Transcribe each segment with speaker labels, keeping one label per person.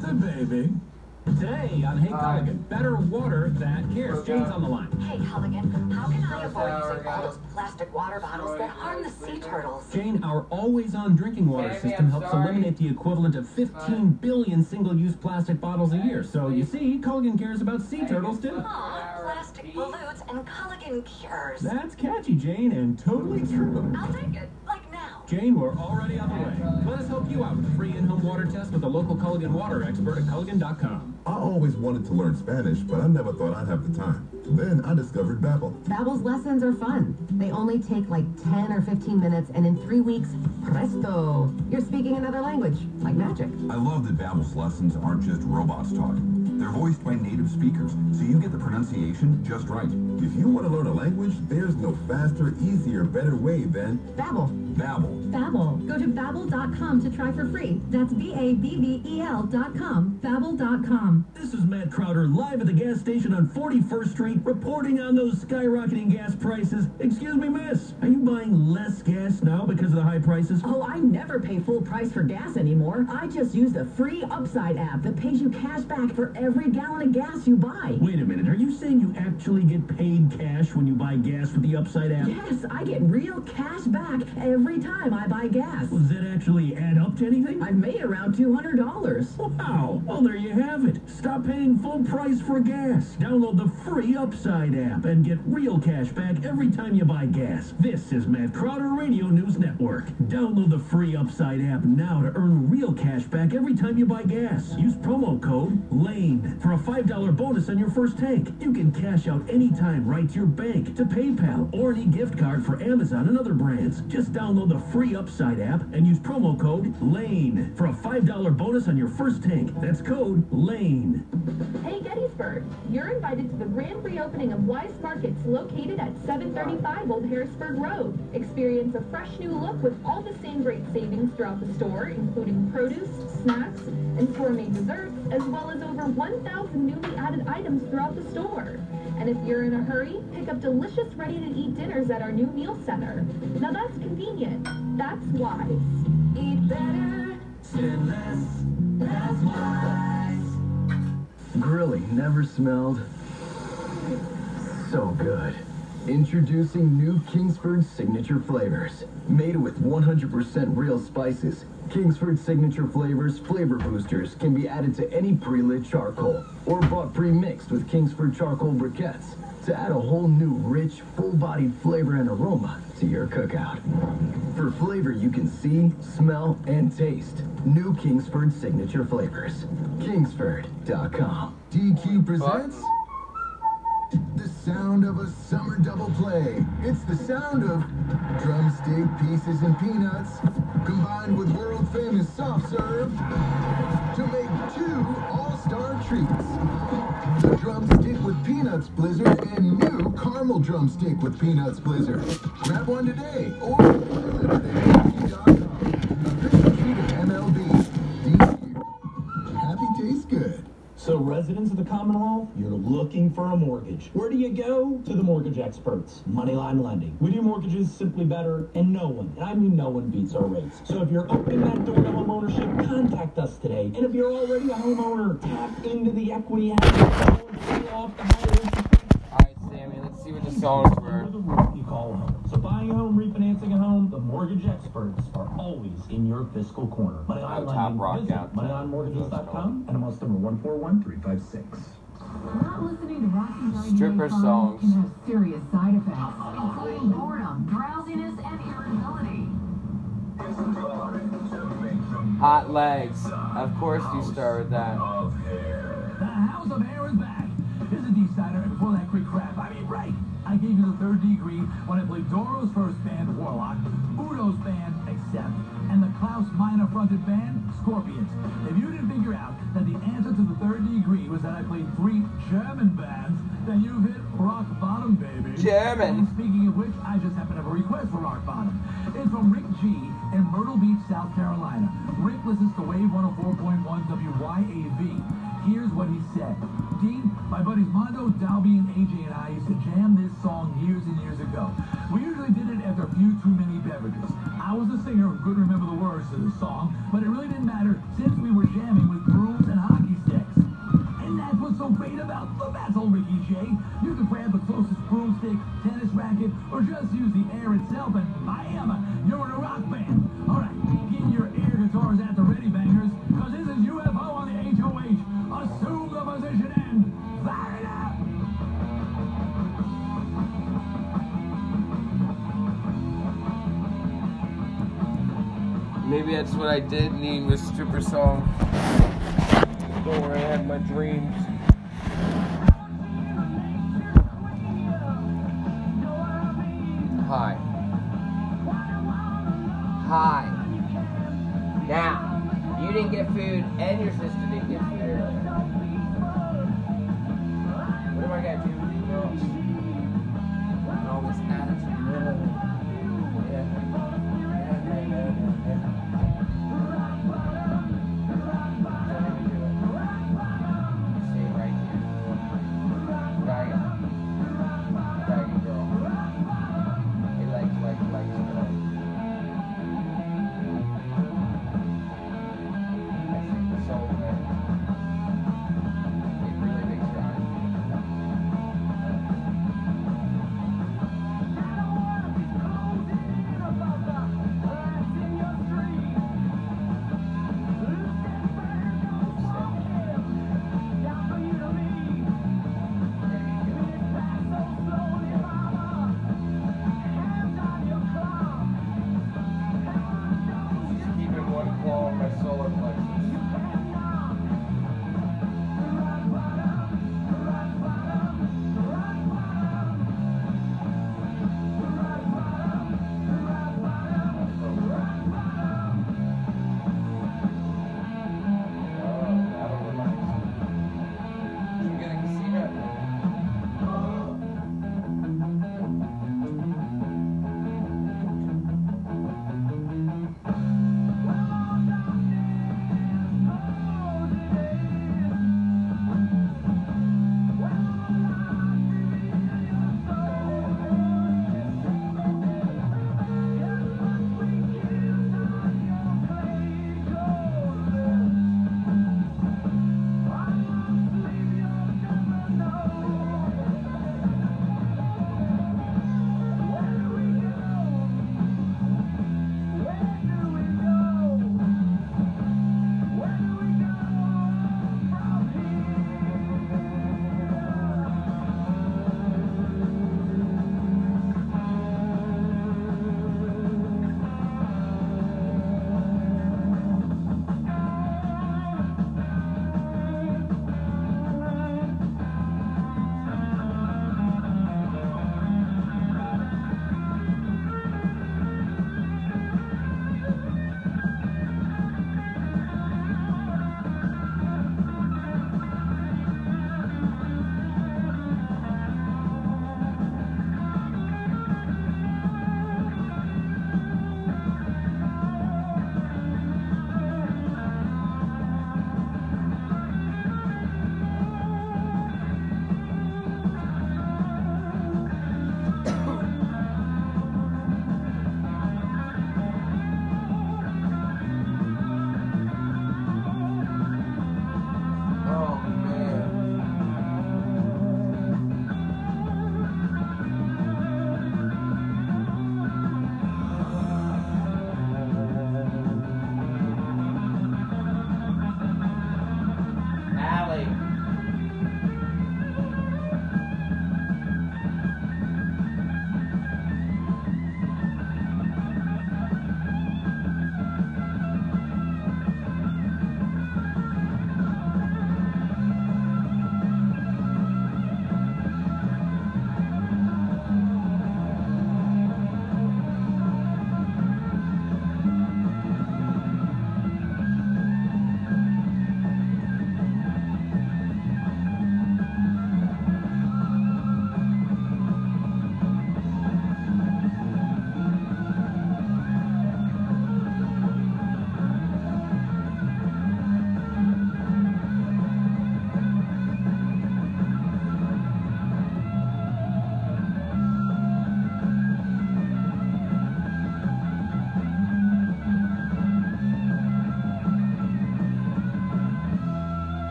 Speaker 1: That's a baby. Today on Hey Culligan, better water that cares. Jane's on the line.
Speaker 2: Hey, Culligan, how can I avoid using all those plastic water bottles that harm the sea turtles?
Speaker 1: Jane, our always-on drinking water
Speaker 3: Jamie,
Speaker 1: system
Speaker 3: I'm
Speaker 1: helps
Speaker 3: sorry.
Speaker 1: eliminate the equivalent of 15 billion single-use plastic bottles a year. So you see, Culligan cares about sea turtles too.
Speaker 2: Aw, plastic pollutes and Culligan cures.
Speaker 1: That's catchy, Jane, and totally true.
Speaker 2: I'll take it, like now.
Speaker 1: Jane, we're already on the way. Let us help you out with a free in-home water test with a local Culligan water expert at Culligan.com.
Speaker 4: I always wanted to learn Spanish, but I never thought I'd have the time. Then I discovered Babbel.
Speaker 5: Babbel's lessons are fun. They only take like 10 or 15 minutes, and in three weeks, presto, you're speaking another language, like magic.
Speaker 6: I love that Babbel's lessons aren't just robots talking. They're voiced by native speakers, so you get the pronunciation just right.
Speaker 4: If you want to learn a language, there's no faster, easier, better way than
Speaker 5: Babbel.
Speaker 6: Babbel.
Speaker 7: Babbel. Go to babbel.com to try for free. That's B-A-B-B-E-L dot com. Babbel.com.
Speaker 1: This is Matt Crowder live at the gas station on 41st Street reporting on those skyrocketing gas prices. Excuse me, miss. Are you buying less gas now because of the high prices?
Speaker 8: Oh, I never pay full price for gas anymore. I just use the free Upside app that pays you cash back for every gallon of gas you buy.
Speaker 1: Wait a minute. Are you saying you actually get paid cash when you buy gas with the Upside app?
Speaker 8: Yes, I get real cash back every time I buy gas.
Speaker 1: Does that actually add up to anything?
Speaker 8: I've made around $200.
Speaker 1: Wow. Well, there you have it. Stop paying full price for gas. Download the free Upside app and get real cash back every time you buy gas. This is Matt Crowder Radio News Network. Download the free Upside app now to earn real cash back every time you buy gas. Use promo code LANE for a $5 bonus on your first tank. You can cash out anytime right to your bank, to PayPal, or any gift card for Amazon and other brands. Just download the free Upside app and use promo code LANE for a $5 bonus on your first tank. That's code LANE.
Speaker 9: Hey Gettysburg, you're invited to the grand reopening of Wise Markets located at 735 Old Harrisburg Road. Experience a fresh new look with all the same great savings throughout the store, including produce, snacks, and store-made desserts, as well as over 1,000 newly added items throughout the store. And if you're in a hurry, pick up delicious ready-to-eat dinners at our new meal center. Now that's convenient. That's Wise. Eat better,
Speaker 1: Spend less, that's wise.
Speaker 10: Grilling never smelled so good. Introducing new Kingsford Signature Flavors. Made with 100% real spices, Kingsford Signature Flavors flavor boosters can be added to any pre-lit charcoal or bought pre-mixed with Kingsford charcoal briquettes to add a whole new rich, full-bodied flavor and aroma to your cookout. For flavor you can see, smell, and taste. New Kingsford Signature Flavors. Kingsford.com.
Speaker 4: DQ presents the sound of a summer double play. It's the sound of drumstick pieces and peanuts combined with world famous soft serve to make two all-star treats. The drumstick with peanuts blizzard and new caramel drumstick with peanuts blizzard. Grab one today or
Speaker 11: residents of the Commonwealth, you're looking for a mortgage. Where do you go? To the mortgage experts, Moneyline Lending. We do mortgages simply better, and no one, and I mean no one, beats our rates. So, if you're opening that door to homeownership, contact us today. And if you're already a homeowner, tap into the equity interest
Speaker 3: Alright, Sammy, let's see what the songs were.
Speaker 11: the roof you call home. So buying a home, refinancing a home, the mortgage experts are always in your fiscal corner. Moneyline
Speaker 3: Oh, top
Speaker 11: Lending.
Speaker 3: rock
Speaker 11: Visit
Speaker 3: out.
Speaker 11: MoneylineMortgages.com and almost number 141356.
Speaker 7: Not listening to Rocky 98.5
Speaker 3: Stripper songs.
Speaker 7: can have serious side effects, including boredom, drowsiness, and irritability.
Speaker 3: Hot legs. Of course you start with that.
Speaker 11: The House of Hair is back. This is Dee Snider, and before that quick crap, I mean, right. I gave you the third degree when I played Doro's first band, Warlock, Udo's band, Accept, and the Klaus Meine fronted band, Scorpions. If you didn't figure out that the answer to the third degree was that I played three German bands, then you've hit rock bottom, baby.
Speaker 3: German.
Speaker 11: And speaking of which, I just happen to have a request for rock bottom. It's from Rick G in Myrtle Beach, South Carolina. Rick listens to Wave 104.1 WYAV. Here's what he said. Dean, my buddies Mondo, Dalby, and AJ and I used to jam this song years and years ago. We usually did it after a few too many beverages. I was the singer who couldn't remember the words to the song, but it really didn't matter since we were jamming with brooms and hockey
Speaker 12: sticks. And that's what's so great about the Battle Ricky J. You can grab the closest broomstick, tennis racket, or just use the air itself and Maybe that's what I did need with stripper song. Don't worry, I had my dreams. Hi. Hi. Now, you didn't get food and your sister didn't get food. Think
Speaker 11: uh,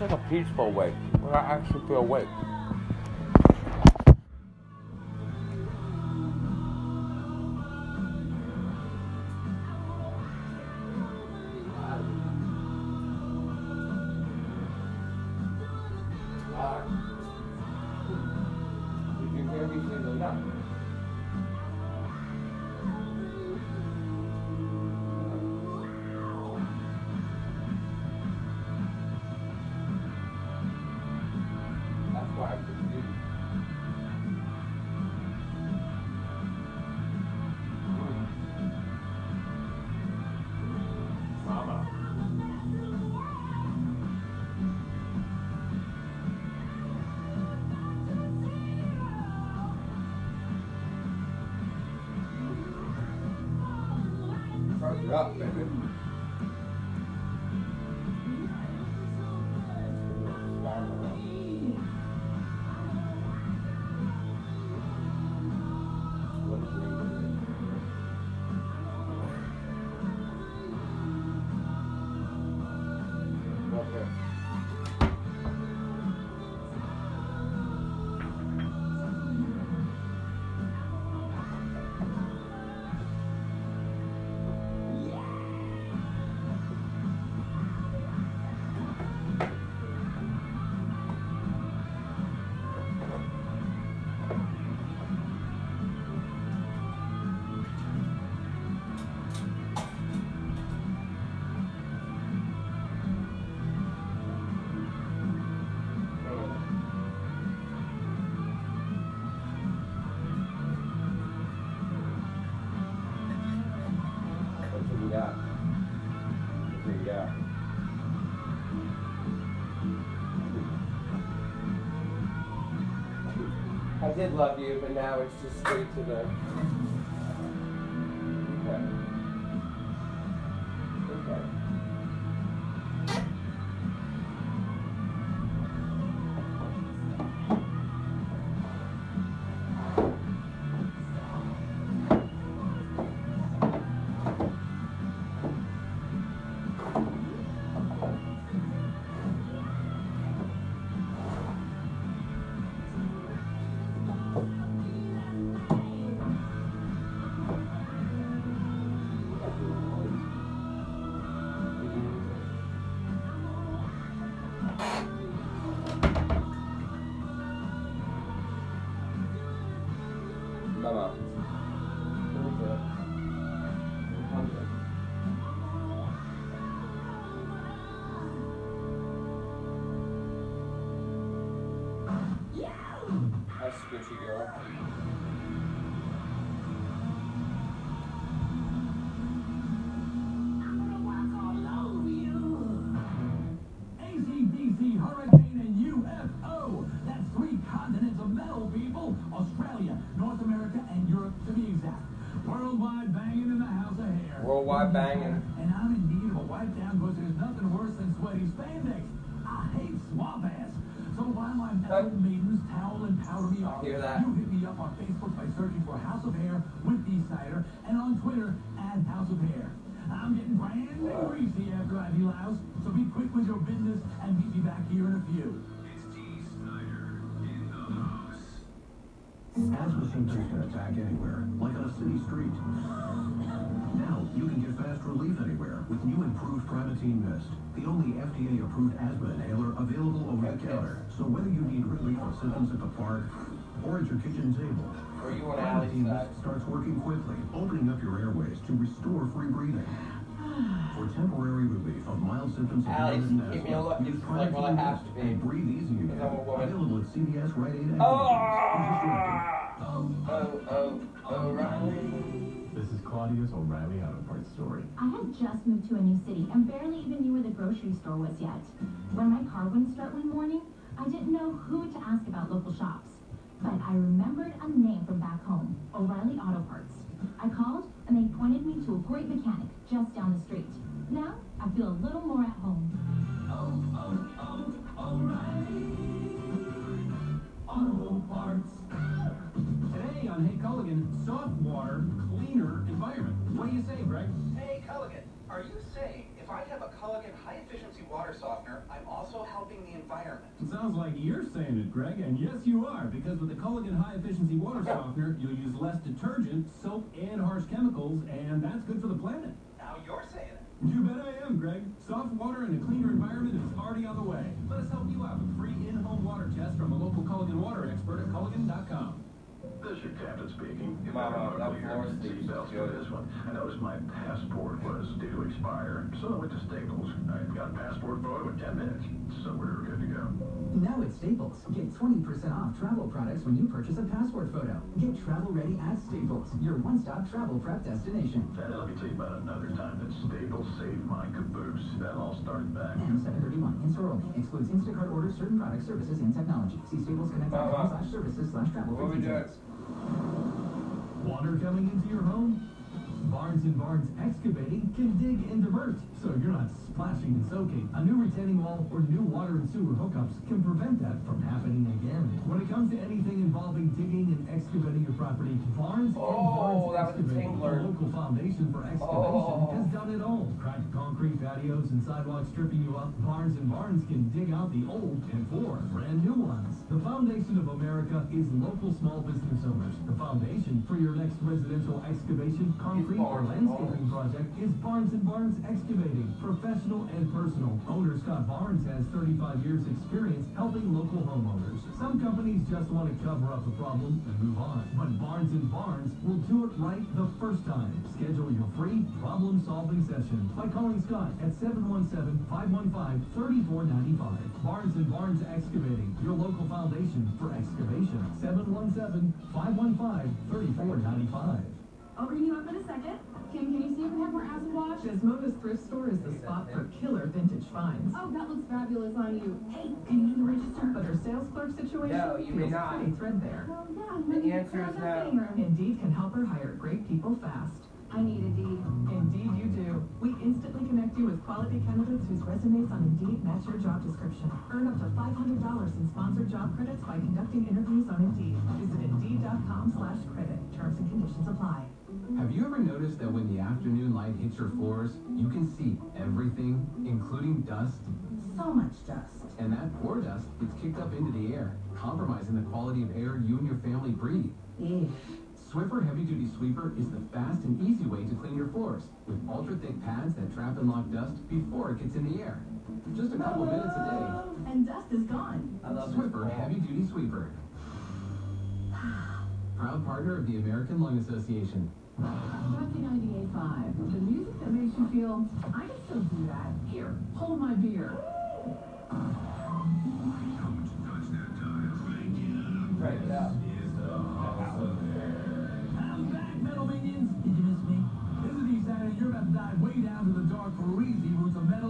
Speaker 11: like a peaceful way where I actually feel awake. Did love you, but now it's just straight to the.
Speaker 1: Relief of mild symptoms of
Speaker 11: Allie's keep me
Speaker 1: asthma,
Speaker 11: look-
Speaker 1: use
Speaker 11: it's like what I have to be.
Speaker 1: and breathe easy again.
Speaker 11: I'm a woman.
Speaker 1: Available at CVS, Rite Aid, and
Speaker 11: Oh,
Speaker 1: Walgreens.
Speaker 11: oh, oh, O'Reilly.
Speaker 13: This is Claudia's O'Reilly Auto Parts story.
Speaker 14: I had just moved to a new city and barely even knew where the grocery store was yet. When my car wouldn't start one morning, I didn't know who to ask about local shops. But I remembered a name from back home, O'Reilly Auto Parts. I called and they pointed me to a great mechanic just down the street. Now I feel a little more at home.
Speaker 15: Auto Parts. Today on Hey Culligan, soft water, cleaner environment. What do you say, Greg?
Speaker 16: Hey, Culligan, are you saying if I have a Culligan high efficiency water softener, I'm also helping the
Speaker 3: environment.
Speaker 15: It sounds like you're saying it, Greg, and yes, you are, because with the Culligan High Efficiency Water Softener, you'll use less detergent, soap, and harsh chemicals, and that's good for the planet.
Speaker 3: Now you're saying it.
Speaker 15: You bet I am, Greg. Soft water and a cleaner environment is already on the way. Let us help you out with a free in-home water test from a local Culligan water expert at Culligan.com.
Speaker 17: This is your captain speaking. You
Speaker 3: Mama,
Speaker 17: better
Speaker 3: that
Speaker 17: put
Speaker 3: floor
Speaker 17: your
Speaker 3: seats
Speaker 17: for
Speaker 3: good.
Speaker 17: this one. I noticed my passport was due to expire, so I went to Staples. I got a passport photo in 10 minutes, so we're good to go.
Speaker 18: Now at Staples, get 20% off travel products when you purchase a passport photo. Get travel ready at Staples, your one-stop travel prep destination.
Speaker 17: And let me tell you about another time that Staples saved my caboose. That all started back.
Speaker 18: And 731 in-store only. Excludes Instacart orders, certain products, services, and technology. See staplesconnect.com slash services slash travel for details.
Speaker 15: Water coming into your home? Barnes & Barnes Excavating can dig and divert, so you're not splashing and soaking. A new retaining wall or new water and sewer hookups can prevent that from happening again. When it comes to anything involving digging and excavating your property, Barnes
Speaker 3: Oh,
Speaker 15: and Barnes
Speaker 3: that was a
Speaker 15: Excavating, the local foundation for excavation,
Speaker 3: Oh.
Speaker 15: has done it all. Cracked concrete patios and sidewalks stripping you up, Barnes & Barnes can dig out the old and for brand new ones. The foundation of America is local small business owners. The foundation for your next residential excavation, concrete, or landscaping project is Barnes & Barnes Excavating. Professional and personal. Owner Scott Barnes has 35 years experience helping local homeowners. Some companies just want to cover up a problem and move on. But Barnes & Barnes will do it right the first time. Schedule your free problem-solving session by calling Scott at 717-515-3495. Barnes & Barnes Excavating, your local foundation for excavation. 717-515-3495.
Speaker 19: I'll bring you up in a second. Kim, can you see if we have more acid wash?
Speaker 8: Desmona's thrift store is the spot for killer vintage finds.
Speaker 19: Oh, that looks fabulous on you. Hey,
Speaker 8: Can you register? But her sales clerk situation
Speaker 3: No, you may
Speaker 8: feels
Speaker 3: not.
Speaker 8: pretty threadbare.
Speaker 19: well, yeah,
Speaker 3: The answer is no.
Speaker 8: Indeed can help her hire great people fast.
Speaker 19: I need a deed.
Speaker 8: Indeed you do. We instantly connect you with quality candidates whose resumes on Indeed match your job description. Earn up to $500 in sponsored job credits by conducting interviews on Indeed. Visit Indeed.com slash credit. Terms and conditions apply.
Speaker 20: Have you ever noticed that when the afternoon light hits your floors, you can see everything, including dust?
Speaker 8: So much dust.
Speaker 20: And that poor dust gets kicked up into the air, compromising the quality of air you and your family breathe.
Speaker 8: Eesh.
Speaker 20: Swiffer Heavy Duty Sweeper is the fast and easy way to clean your floors, with ultra-thick pads that trap and lock dust before it gets in the air. Just a couple minutes a day.
Speaker 8: And dust is gone.
Speaker 3: I love this
Speaker 20: Swiffer. Heavy Duty Sweeper. Proud partner of the American Lung Association.
Speaker 8: Rocky 98.5. The music that makes you feel, I can still do that. Here, hold my beer.
Speaker 3: Right it
Speaker 15: down to the dark, greasy roots of metal and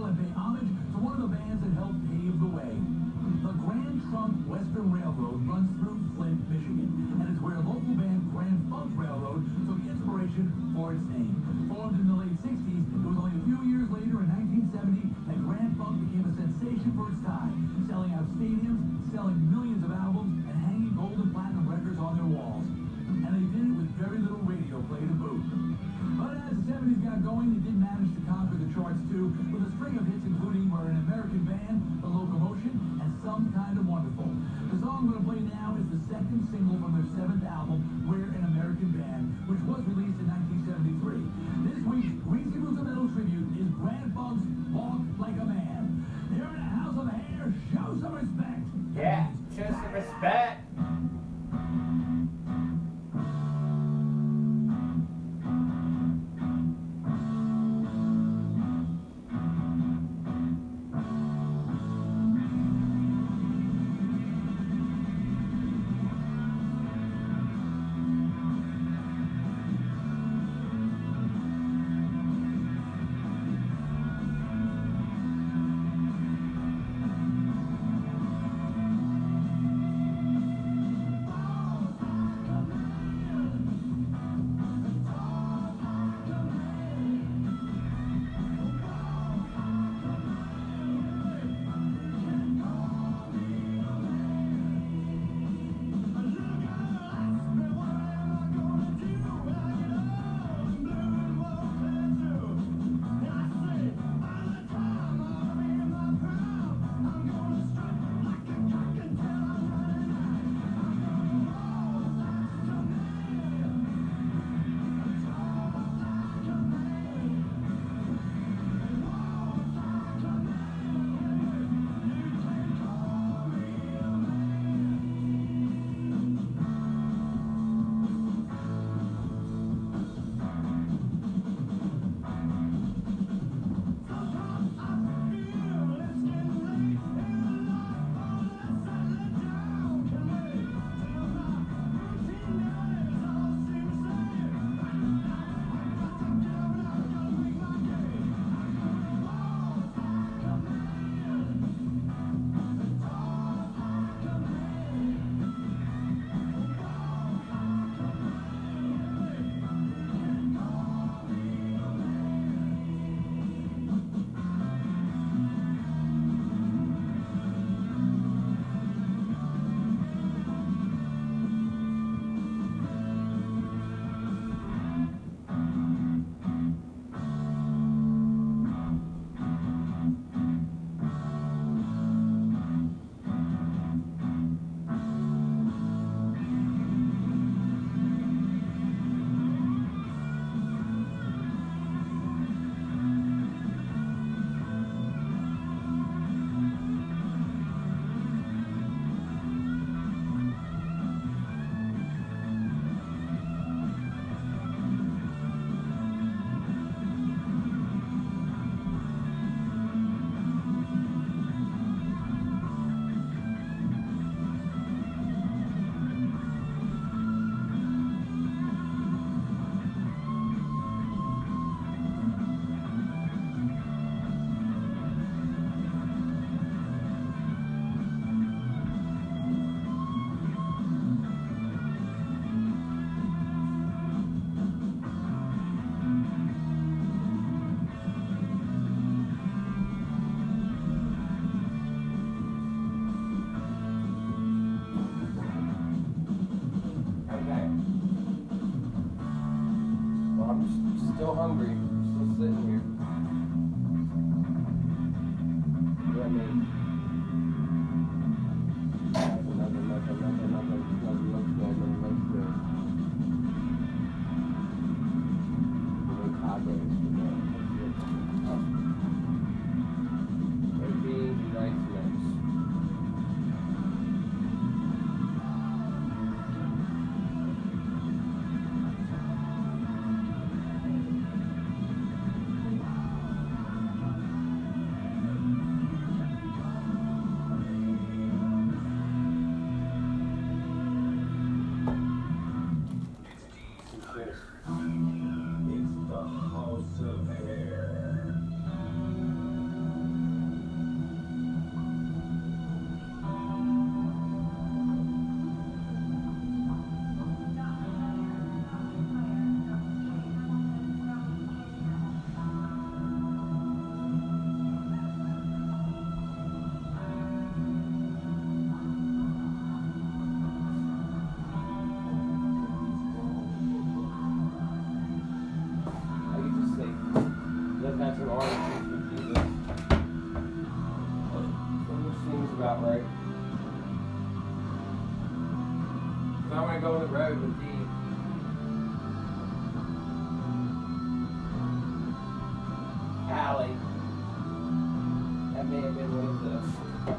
Speaker 3: may have been one of the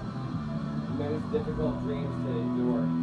Speaker 3: most difficult dreams to endure.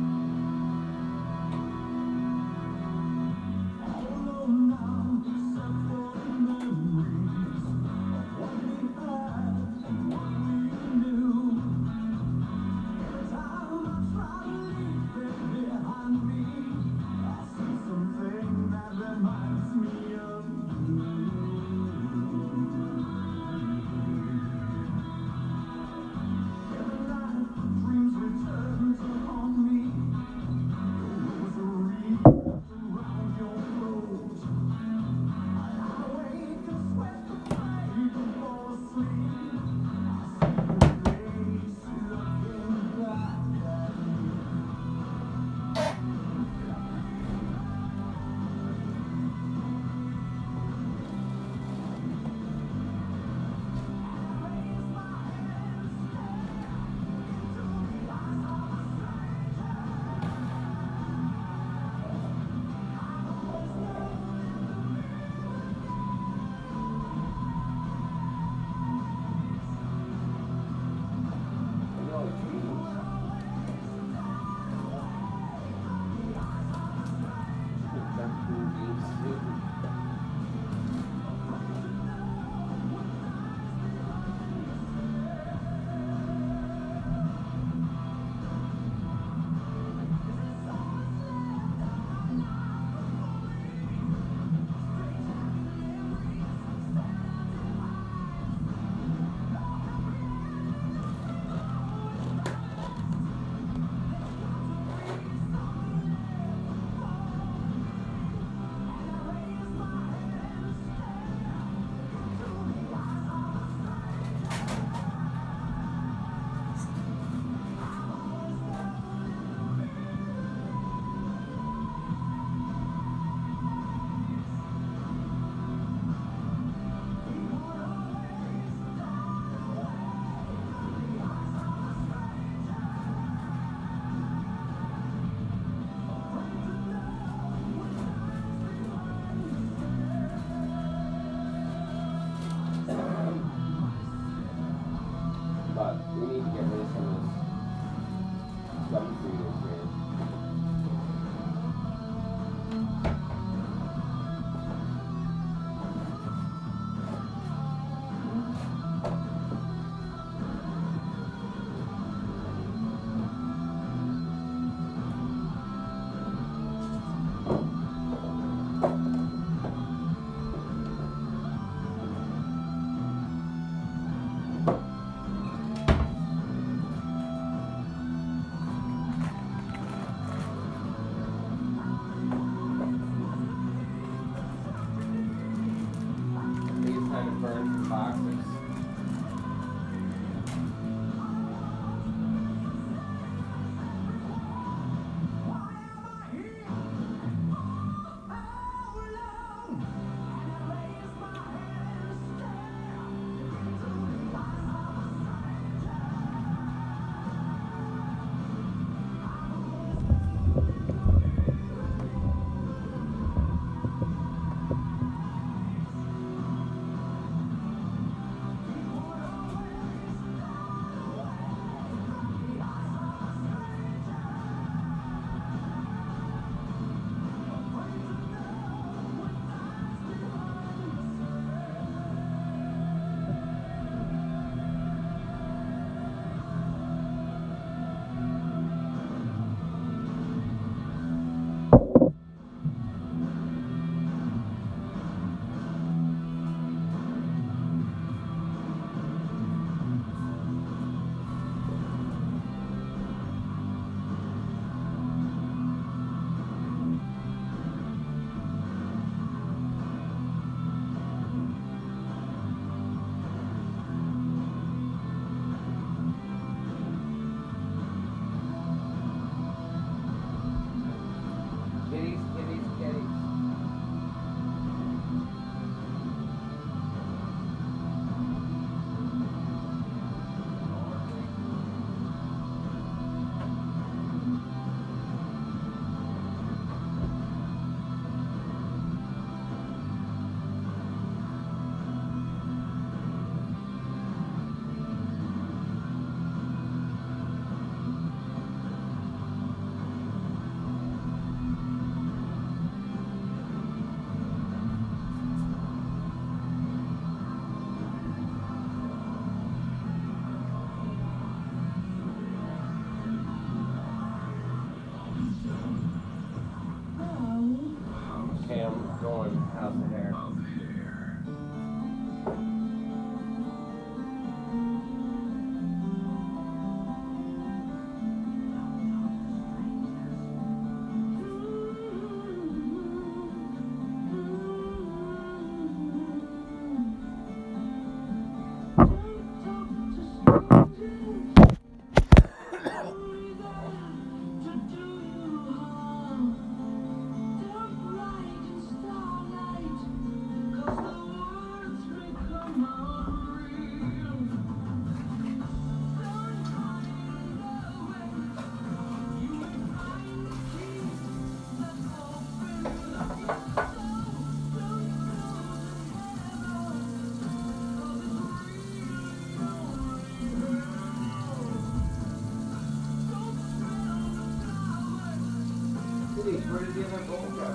Speaker 3: Where did the other bowl go?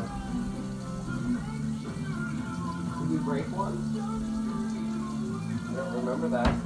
Speaker 3: Did we break one? I don't remember
Speaker 11: that.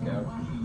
Speaker 11: And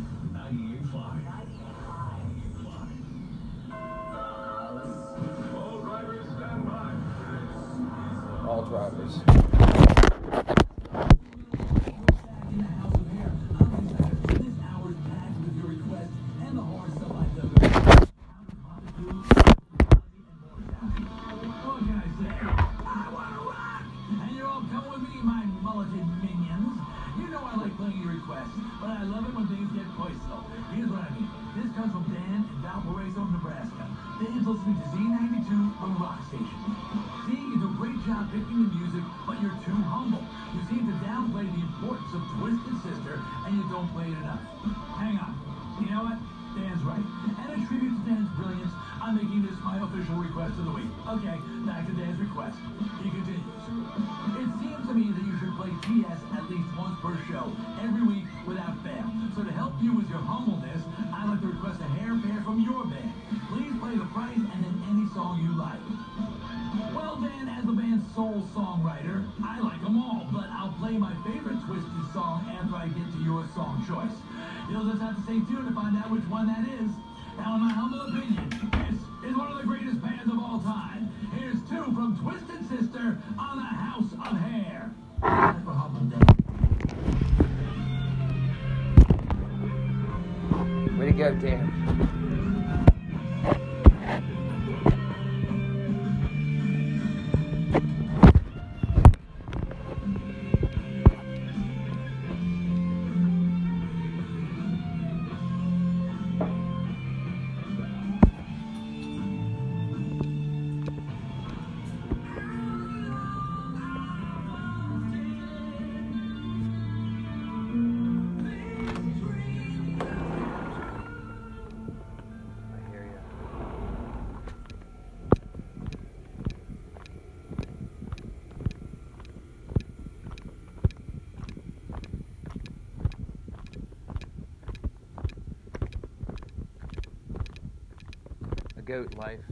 Speaker 3: goat life.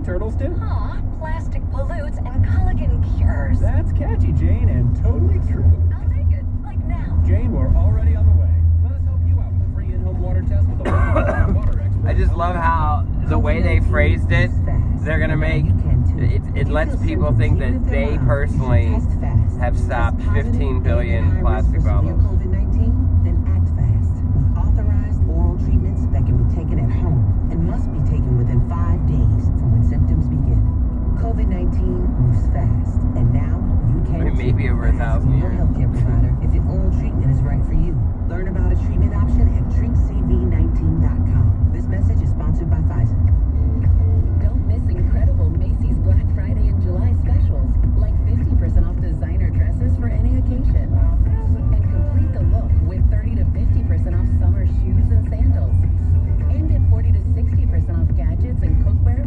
Speaker 2: sea turtles
Speaker 15: do. Huh, plastic
Speaker 2: pollutes and Culligan cures.
Speaker 15: That's catchy, Jane, and totally true.
Speaker 2: I'll take it, like now.
Speaker 15: Jane, we're already on the way. Let us help you out with a free in-home water test with a water expert.
Speaker 3: I just love how the way they phrased it, they're going to make, it, it lets people think that they personally have stopped 15 billion plastic bottles.
Speaker 8: COVID 19 moves fast, and now you can.
Speaker 3: But it may be over a thousand years.
Speaker 8: healthcare provider if the own treatment is right for you. Learn about a treatment option at drinkcv19.com. This message is sponsored by Pfizer.
Speaker 1: Don't miss incredible Macy's Black Friday and July specials, like 50% off designer dresses for any occasion. And complete the look with 30 to 50% off summer shoes and sandals. And at 40 to 60% off gadgets and cookware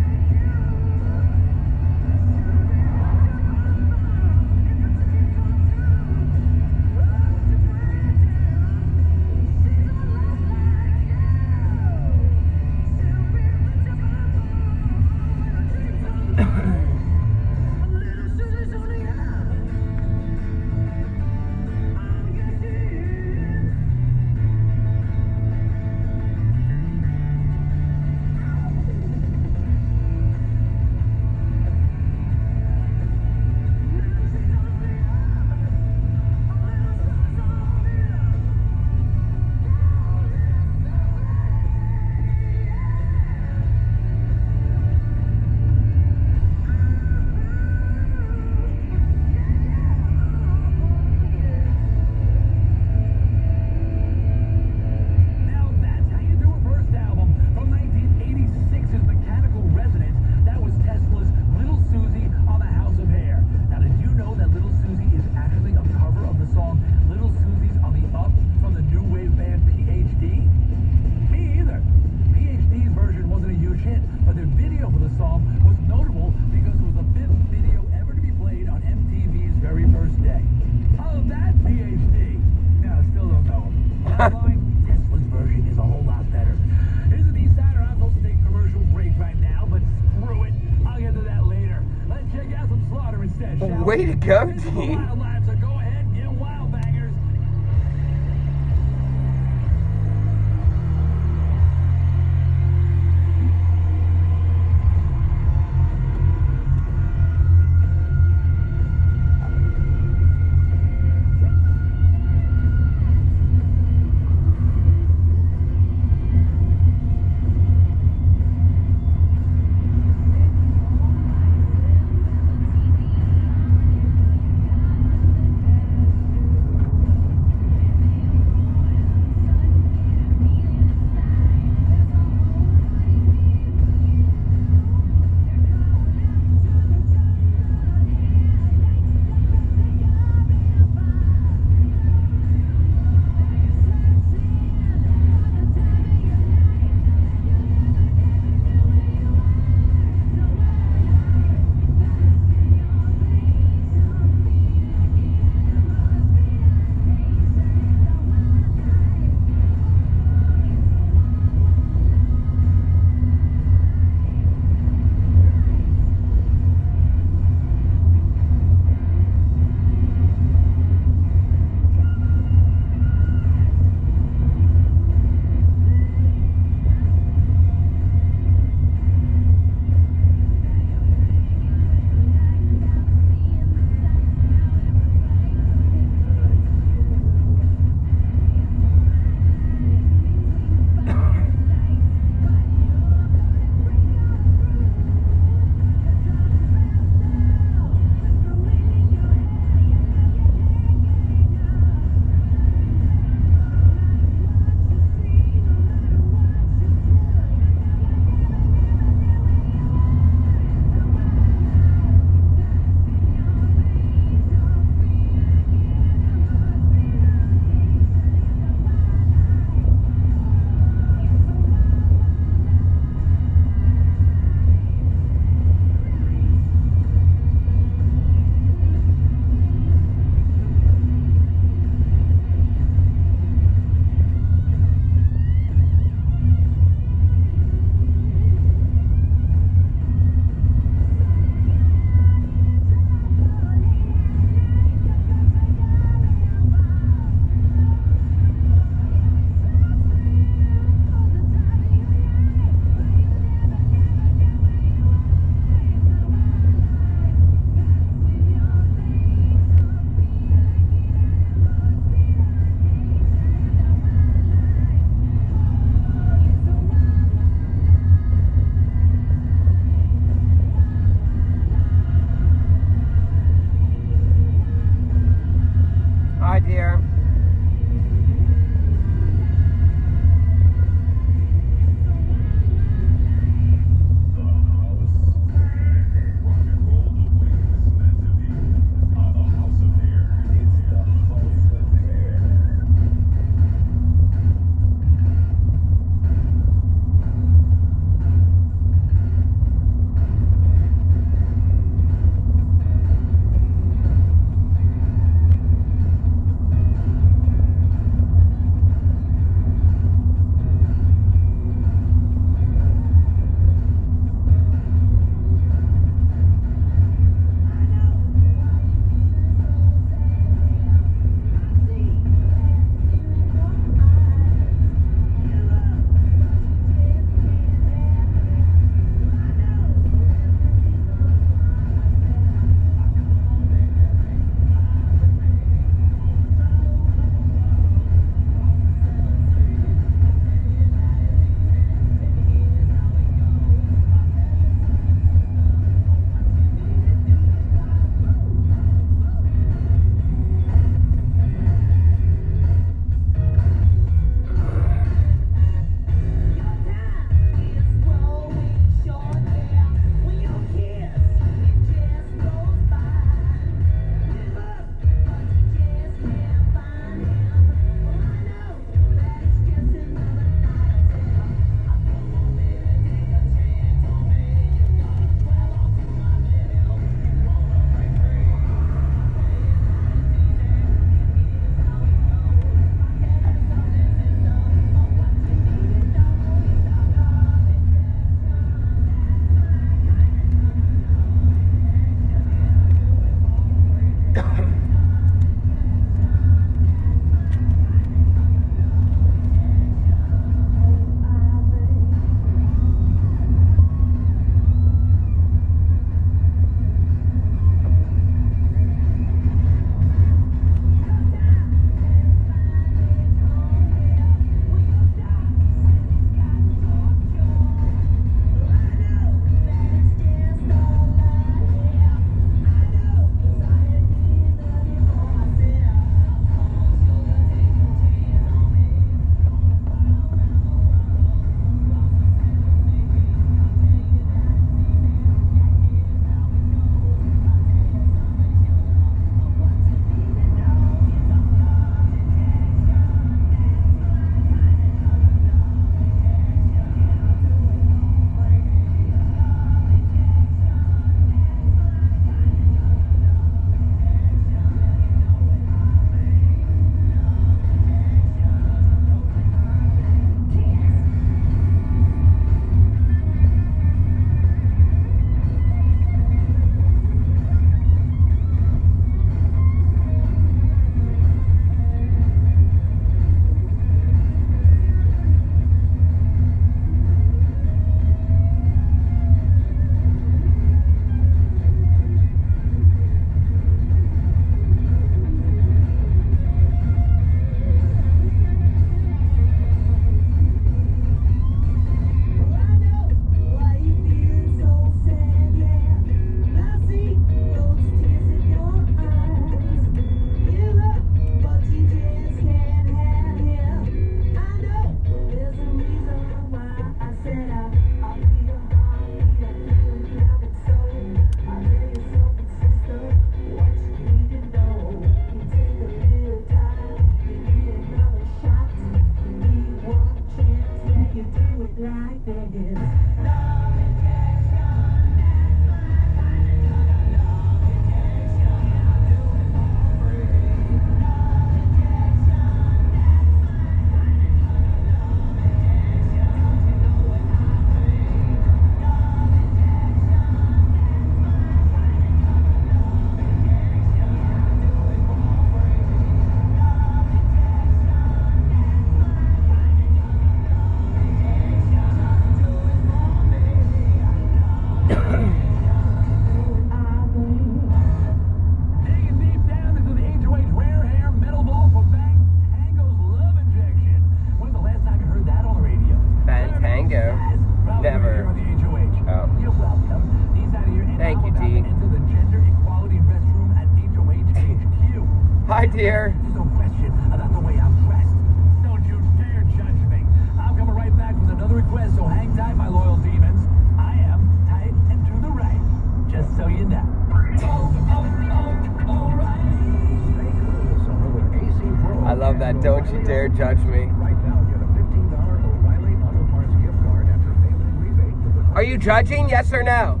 Speaker 3: judging? Yes or no?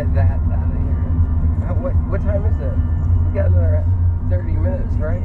Speaker 3: get that out of here. What, what time is it? We got another 30 minutes, right?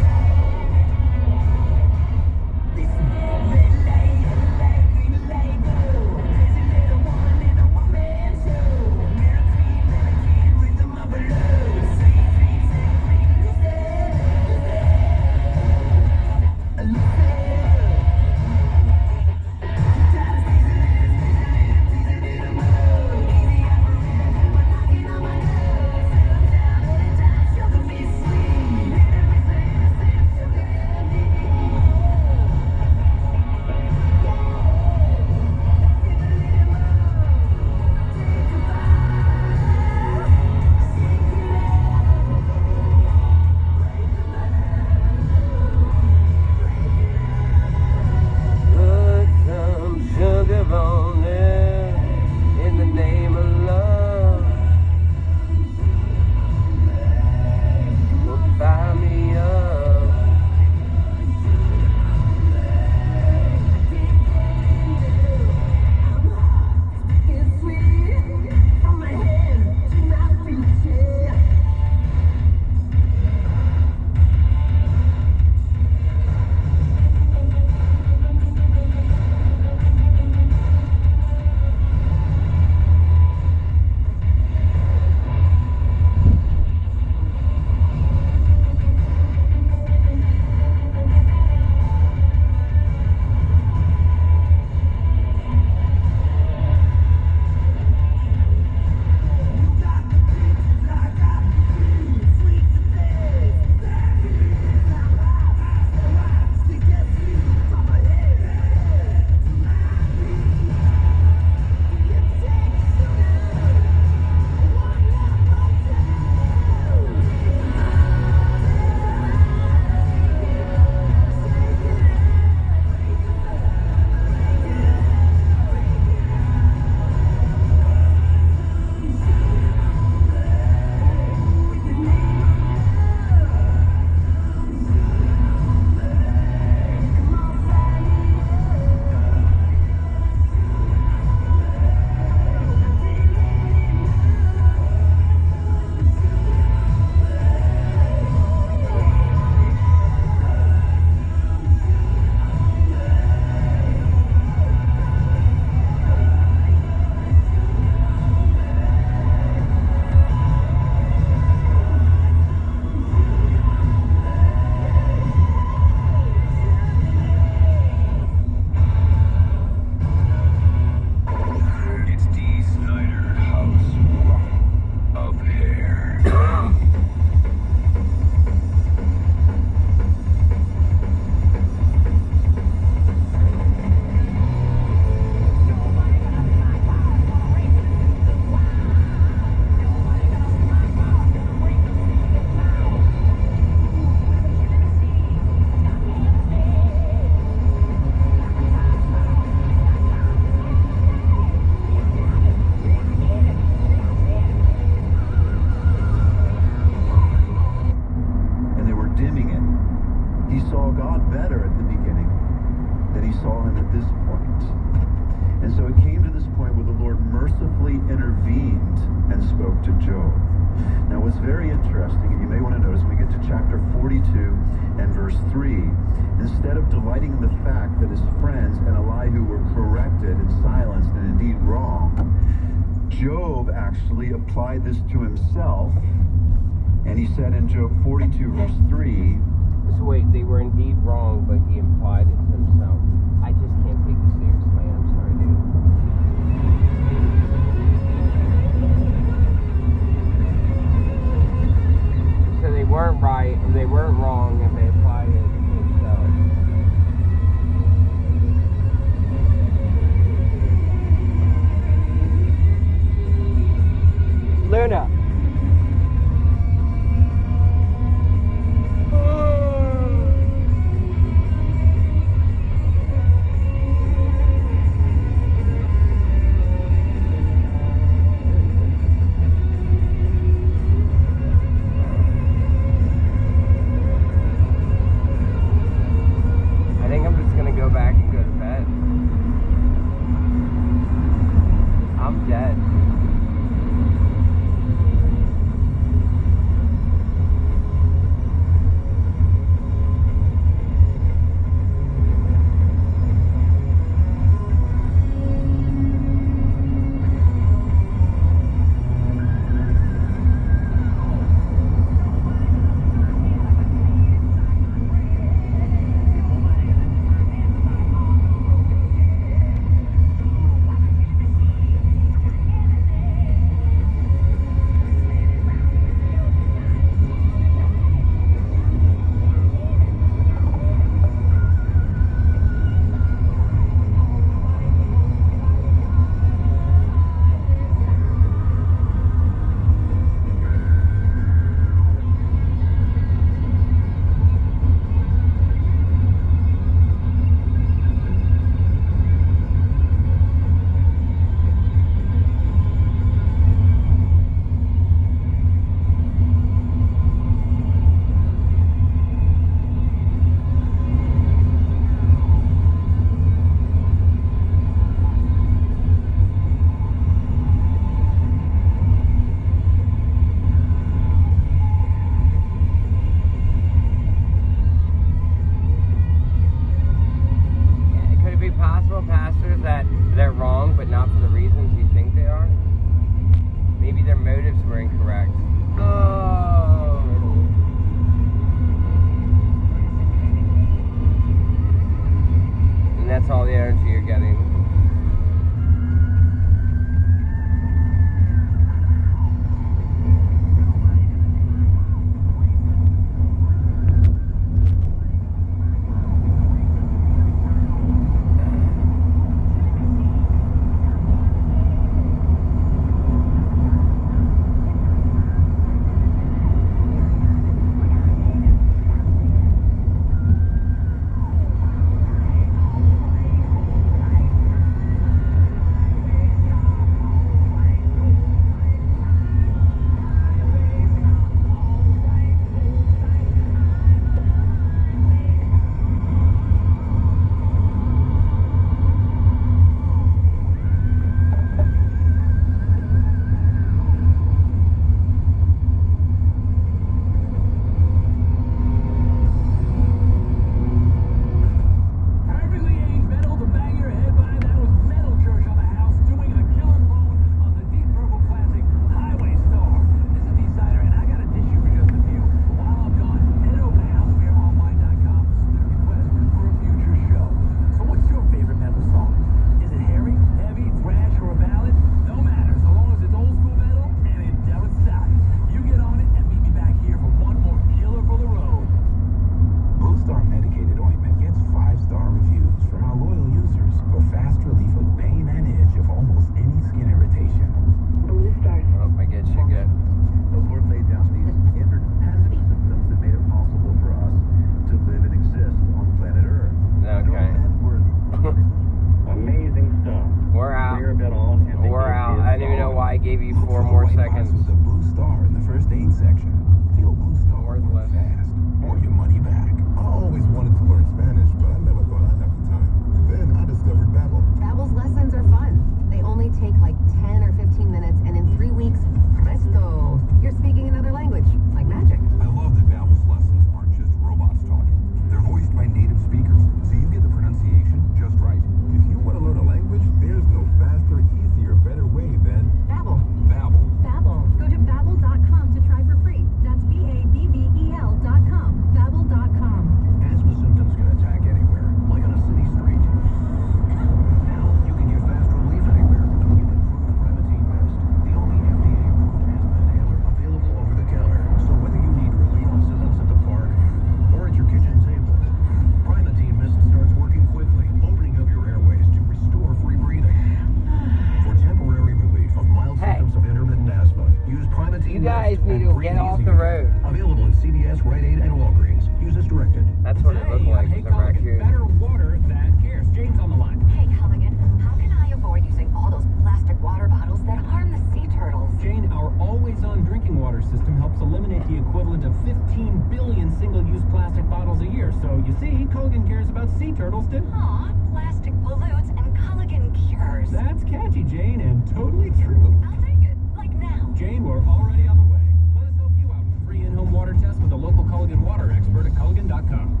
Speaker 15: system helps eliminate the equivalent of 15 billion single-use plastic bottles a year. So you see, Culligan cares about sea turtles too.
Speaker 2: Aw, plastic balloons and Culligan cures.
Speaker 15: That's catchy, Jane, and totally true.
Speaker 2: I'll take it, like now.
Speaker 15: Jane, we're already on the way. Let us help you out with a free in-home water test with a local Culligan water expert at Culligan.com.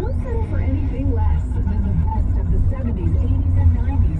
Speaker 11: Don't settle for anything less than the best of the 70s, 80s, and 90s.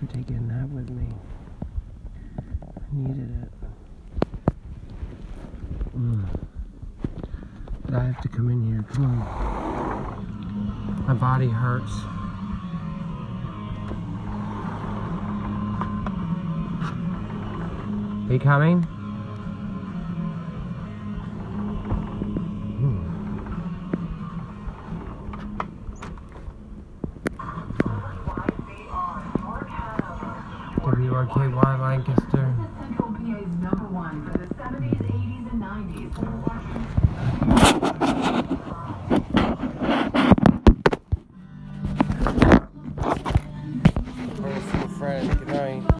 Speaker 21: For taking
Speaker 3: nap with me. I needed it. Mm. But I have to come in here. Come on. My body hurts. Are you coming?
Speaker 8: como